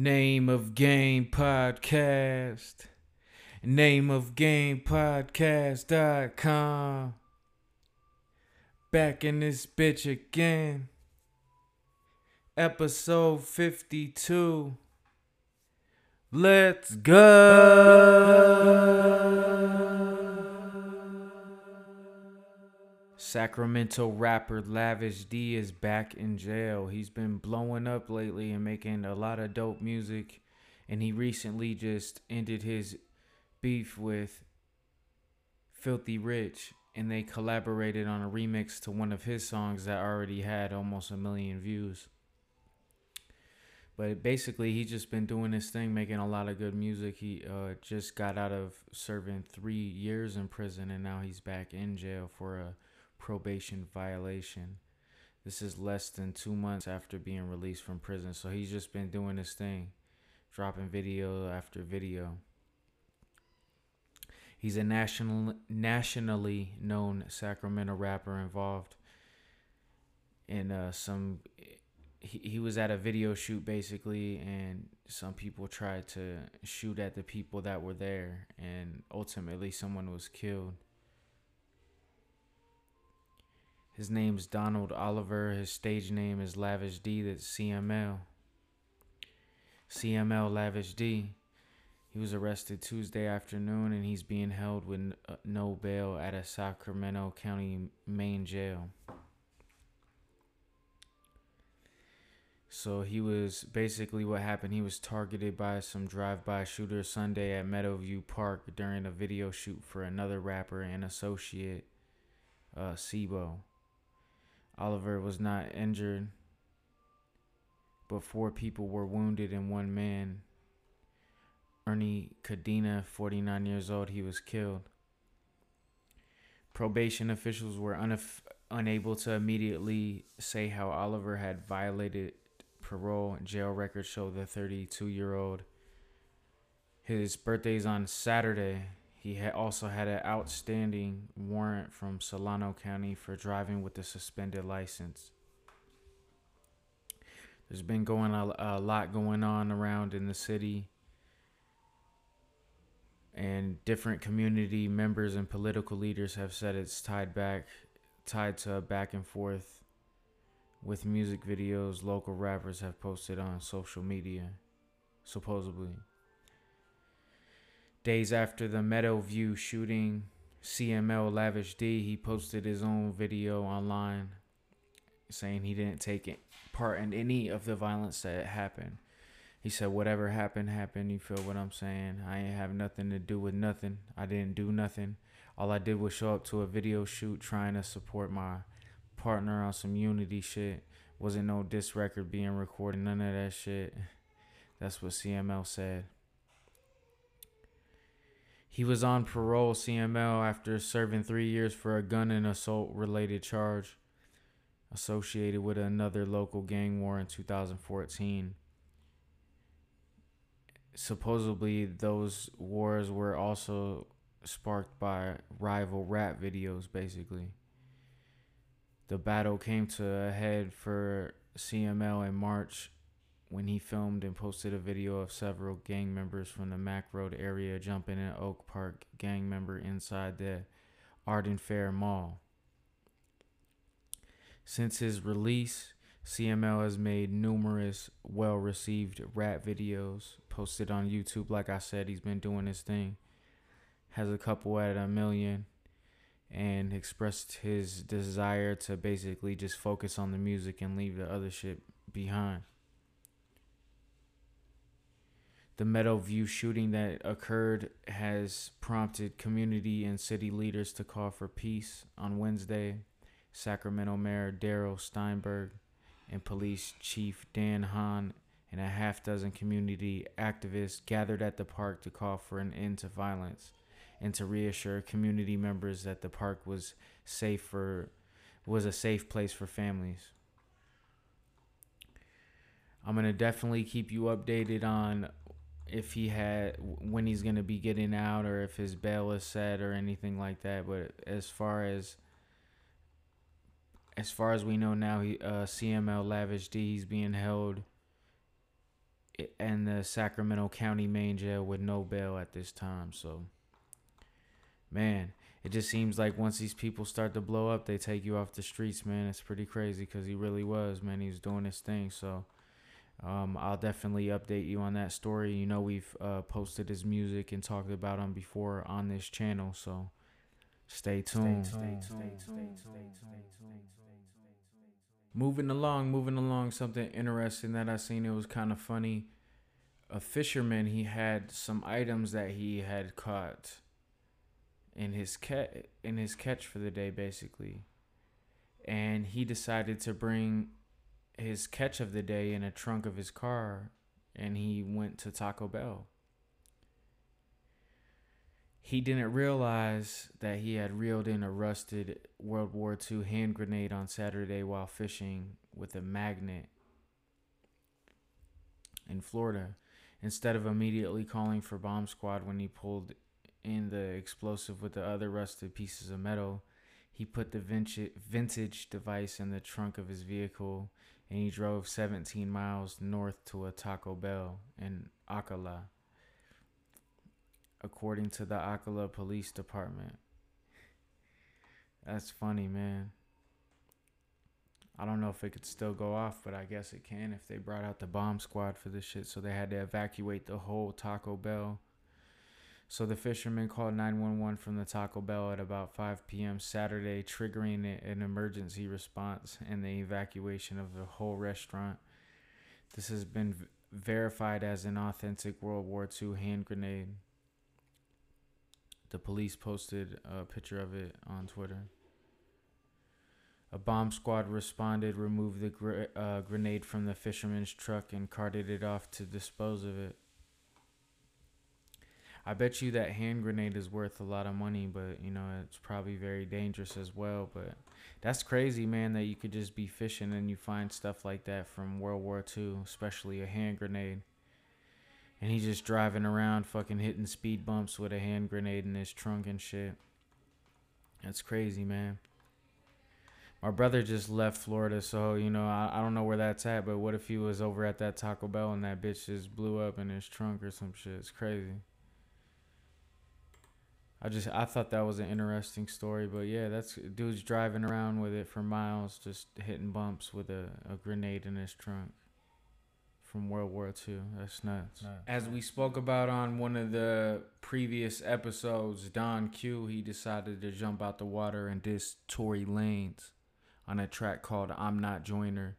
Name of Game Podcast. Name of Game Podcast.com. Back in this bitch again. Episode 52. Let's go. Sacramento rapper Lavish D is back in jail. He's been blowing up lately and making a lot of dope music. And he recently just ended his beef with Filthy Rich. And they collaborated on a remix to one of his songs that already had almost a million views. But basically, he's just been doing this thing, making a lot of good music. He uh, just got out of serving three years in prison, and now he's back in jail for a probation violation. This is less than two months after being released from prison. So he's just been doing this thing, dropping video after video. He's a national, nationally known Sacramento rapper involved in uh, some. He, he was at a video shoot basically, and some people tried to shoot at the people that were there, and ultimately someone was killed. His name's Donald Oliver. His stage name is Lavish D. That's CML. CML Lavish D. He was arrested Tuesday afternoon and he's being held with uh, no bail at a Sacramento County main jail. So he was basically what happened. He was targeted by some drive-by shooter Sunday at Meadowview Park during a video shoot for another rapper and associate, uh, Sibo. Oliver was not injured, but four people were wounded and one man, Ernie Cadena, 49 years old, he was killed. Probation officials were unaf- unable to immediately say how Oliver had violated parole. Jail records show the 32 year old. His birthday's on Saturday. He had also had an outstanding warrant from Solano County for driving with a suspended license. There's been going a, a lot going on around in the city, and different community members and political leaders have said it's tied back, tied to back and forth with music videos local rappers have posted on social media, supposedly. Days after the Meadowview shooting, CML Lavish D, he posted his own video online saying he didn't take part in any of the violence that happened. He said, Whatever happened, happened. You feel what I'm saying? I ain't have nothing to do with nothing. I didn't do nothing. All I did was show up to a video shoot trying to support my partner on some unity shit. Wasn't no diss record being recorded, none of that shit. That's what CML said. He was on parole CML after serving three years for a gun and assault related charge associated with another local gang war in 2014. Supposedly, those wars were also sparked by rival rap videos, basically. The battle came to a head for CML in March when he filmed and posted a video of several gang members from the Mack Road area jumping an Oak Park gang member inside the Arden Fair Mall. Since his release, CML has made numerous well received rap videos posted on YouTube. Like I said, he's been doing his thing. Has a couple at a million and expressed his desire to basically just focus on the music and leave the other shit behind. The Meadowview shooting that occurred has prompted community and city leaders to call for peace on Wednesday. Sacramento Mayor Darrell Steinberg and Police Chief Dan Hahn and a half dozen community activists gathered at the park to call for an end to violence and to reassure community members that the park was safe for was a safe place for families. I'm going to definitely keep you updated on if he had when he's going to be getting out or if his bail is set or anything like that, but as far as as far as we know now, he uh, CML Lavish D he's being held in the Sacramento County main jail with no bail at this time. So, man, it just seems like once these people start to blow up, they take you off the streets, man. It's pretty crazy because he really was, man. He was doing his thing. So, um, I'll definitely update you on that story. You know, we've uh, posted his music and talked about him before on this channel. So, stay tuned. Moving along, moving along, something interesting that I seen. It was kind of funny. A fisherman, he had some items that he had caught in his catch in his catch for the day, basically, and he decided to bring his catch of the day in a trunk of his car, and he went to Taco Bell he didn't realize that he had reeled in a rusted World War II hand grenade on Saturday while fishing with a magnet in Florida. Instead of immediately calling for bomb squad when he pulled in the explosive with the other rusted pieces of metal, he put the vintage device in the trunk of his vehicle and he drove 17 miles north to a Taco Bell in Ocala according to the Ocala Police Department. That's funny, man. I don't know if it could still go off, but I guess it can if they brought out the bomb squad for this shit. So they had to evacuate the whole Taco Bell. So the fisherman called 911 from the Taco Bell at about 5 p.m. Saturday, triggering an emergency response and the evacuation of the whole restaurant. This has been verified as an authentic World War II hand grenade. The police posted a picture of it on Twitter. A bomb squad responded, removed the gr- uh, grenade from the fisherman's truck, and carted it off to dispose of it. I bet you that hand grenade is worth a lot of money, but you know, it's probably very dangerous as well. But that's crazy, man, that you could just be fishing and you find stuff like that from World War II, especially a hand grenade and he's just driving around fucking hitting speed bumps with a hand grenade in his trunk and shit. That's crazy, man. My brother just left Florida, so you know I, I don't know where that's at. But what if he was over at that Taco Bell and that bitch just blew up in his trunk or some shit? It's crazy. I just I thought that was an interesting story, but yeah, that's dude's driving around with it for miles, just hitting bumps with a, a grenade in his trunk from World War II. That's nuts. nuts. As we spoke about on one of the previous episodes, Don Q, he decided to jump out the water and diss Tory Lanez on a track called I'm Not Joiner."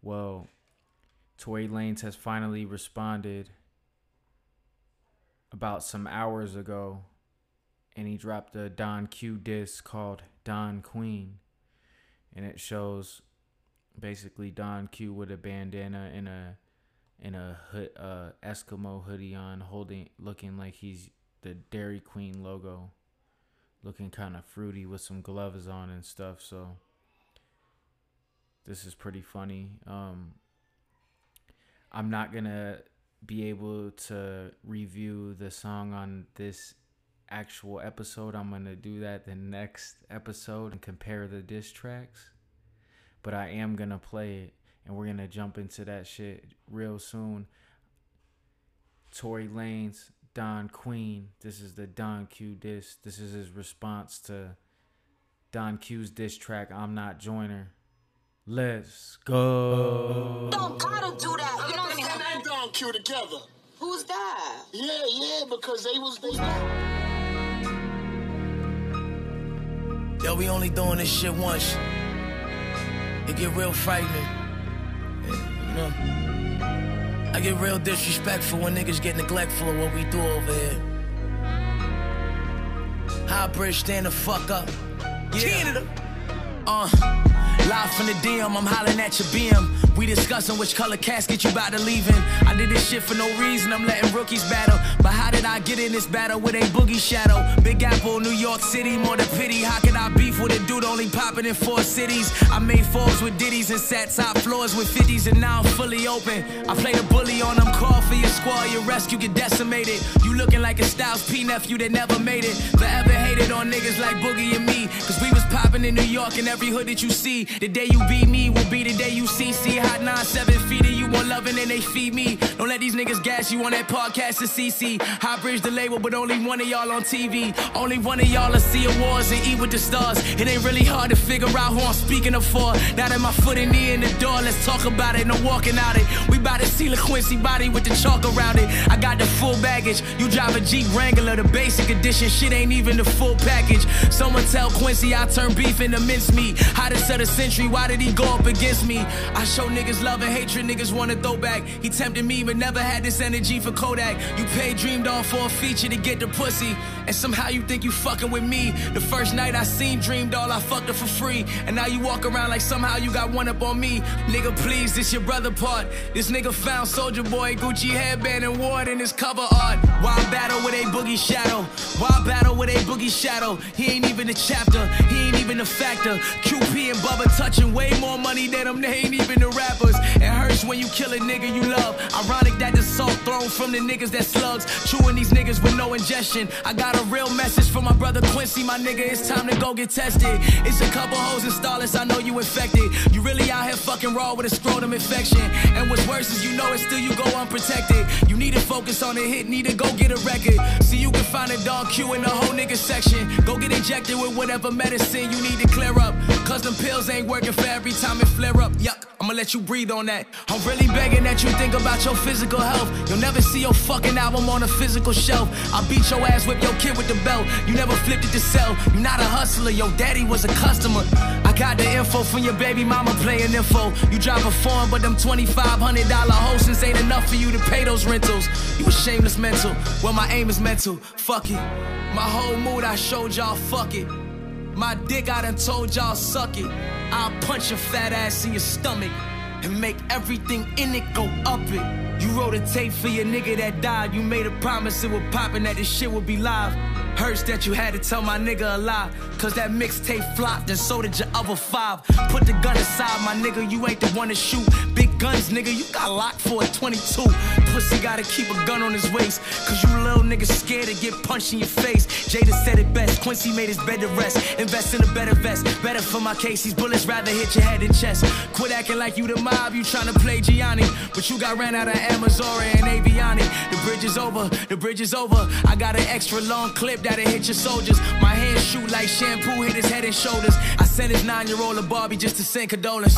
Well, Tory Lanez has finally responded about some hours ago and he dropped a Don Q disc called Don Queen. And it shows basically Don Q with a bandana and a in a hood, uh, Eskimo hoodie on, holding, looking like he's the Dairy Queen logo, looking kind of fruity with some gloves on and stuff. So this is pretty funny. Um, I'm not gonna be able to review the song on this actual episode. I'm gonna do that the next episode and compare the diss tracks. But I am gonna play it and we're gonna jump into that shit real soon. Tory Lanez, Don Queen. This is the Don Q diss. This is his response to Don Q's diss track. I'm not Joiner. Let's go. Don't gotta do that. You know what I mean? and Don Q together. Who's that? Yeah, yeah, because they was they. Yo, we only doing this shit once. It get real frightening. You know? I get real disrespectful when niggas get neglectful of what we do over here. High bridge, stand the fuck up. Yeah. Canada. Uh. Live from the DM, I'm hollering at your BM. We discussing which color casket you about to leave in. I did this shit for no reason, I'm letting rookies battle. But how did I get in this battle with a boogie shadow? Big Apple, New York City, more than pity. How could I beef with a dude only popping in four cities? I made fours with ditties and sat top floors with 50s, and now I'm fully open. I played a bully on them, call for your squad, your rescue get decimated. You looking like a Styles P nephew that never made it. Forever hated on niggas like Boogie and me. Cause we was popping in New York in every hood that you see. The day you beat me will be the day you see. See hot nine seven feet more loving than they feed me. Don't let these niggas gas you on that podcast to CC. High bridge the label, but only one of y'all on TV. Only one of y'all will see awards and eat with the stars. It ain't really hard to figure out who I'm speaking of for. Now that my foot and knee in the door, let's talk about it. No walking out it. We bout to see the Quincy body with the chalk around it. I got the full baggage. You drive a Jeep Wrangler, the basic edition. Shit ain't even the full package. Someone tell Quincy I turn beef into mincemeat. Hottest of the century, why did he go up against me? I show niggas love and hatred, niggas wanna throw back. He tempted me, but never had this energy for Kodak. You paid Dream Doll for a feature to get the pussy. And somehow you think you fucking with me. The first night I seen Dream Doll, I fucked her for free. And now you walk around like somehow you got one up on me. Nigga, please, this your brother part. This nigga found Soldier Boy, Gucci headband, and wore it in his cover art. Wild battle with a boogie shadow. Wild battle with a boogie shadow. He ain't even a chapter, he ain't even a factor. QP and Bubba touching way more money than them, they ain't even the rappers. It hurts when you kill a nigga you love. Ironic that the salt thrown from the niggas that slugs. Chewing these niggas with no ingestion. I got a real message from my brother Quincy, my nigga. It's time to go get tested. It's a couple hoes in Starless, I know you infected. You really out here fucking raw with a scrotum infection. And what's worse is you know it still you go unprotected. You need to focus on the hit, need to go get a record. See you can find a dog Q in the whole nigga section. Go get injected with whatever medicine you need to clear up. Cause them pills ain't working for every time it flare up. Yuck, I'ma let you breathe on that. I'm really begging that you think about your physical health. You'll never see your fucking album on a physical shelf. I beat your ass, whip your kid with the belt. You never flipped it to sell. You're not a hustler, your daddy was a customer. I got the info from your baby mama playing info. You drive a form, but them $2,500 hostings ain't enough for you to pay those rentals. You a shameless mental. Well, my aim is mental. Fuck it. My whole mood, I showed y'all, fuck it. My dick, I done told y'all, suck it. I'll punch your fat ass in your stomach and make everything in it go up it. You wrote a tape for your nigga that died. You made a promise it would pop and that this shit would be live. Hurts that you had to tell my nigga a lie. Cause that mixtape flopped and so did your other five. Put the gun aside, my nigga, you ain't the one to shoot. Big guns, nigga, you got locked for a 22. Pussy gotta keep a gun on his waist. Cause you little niggas scared to get punched in your face. Jada said it best, Quincy made his bed to rest. Invest in a better vest, better for my case. These bullets rather hit your head and chest. Quit acting like you the mob, you tryna play Gianni. But you got ran out of Amazura and Aviani. Is over, the bridge is over. I got an extra long clip that'll hit your soldiers. My hands shoot like shampoo, hit his head and shoulders. I sent his nine year old a Barbie just to send condolence.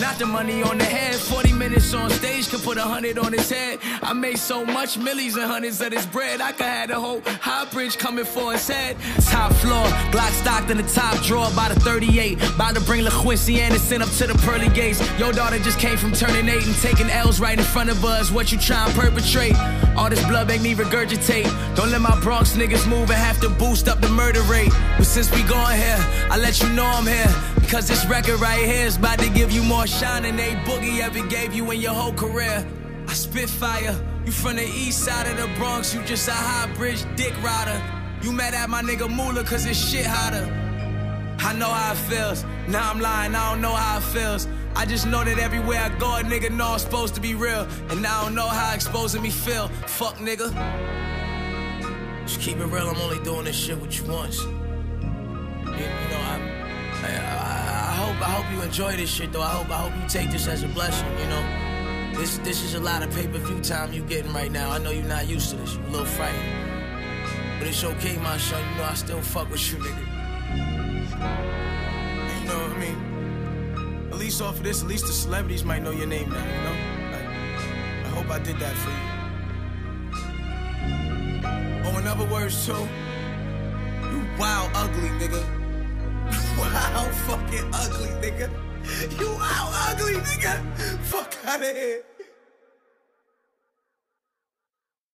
Not the money on the head, 40 minutes on stage could put a hundred on his head. I made so much millies and hundreds of this bread, I could have the whole high bridge coming for his head. Top floor, Glock stocked in the top drawer by the 38. About to bring LaQuincy Anderson up to the pearly gates. Your daughter just came from turning eight and taking L's right in front of us. What you trying to perpetrate? All this blood make me regurgitate. Don't let my Bronx niggas move and have to boost up the murder rate. But since we gone here, I let you know I'm here. Cause this record right here is about to give you more shine than a boogie ever gave you in your whole career. I spit fire. You from the east side of the Bronx, you just a high bridge dick rider. You mad at my nigga Moolah cause it's shit hotter. I know how it feels. Now I'm lying, I don't know how it feels. I just know that everywhere I go, a nigga know I'm supposed to be real. And I don't know how exposing me feel. Fuck nigga. Just keep it real, I'm only doing this shit with you once. Hope I hope you enjoy this shit though. I hope I hope you take this as a blessing, you know. This this is a lot of pay-per-view time you getting right now. I know you're not used to this. You a little frightened. But it's okay, my son. You know I still fuck with you, nigga. You know what I mean? At least off of this, at least the celebrities might know your name now, you know? I hope I did that for you. Oh, in other words, too, you wild ugly, nigga. Wow, fucking ugly, nigga. You out ugly, nigga. Fuck out of here.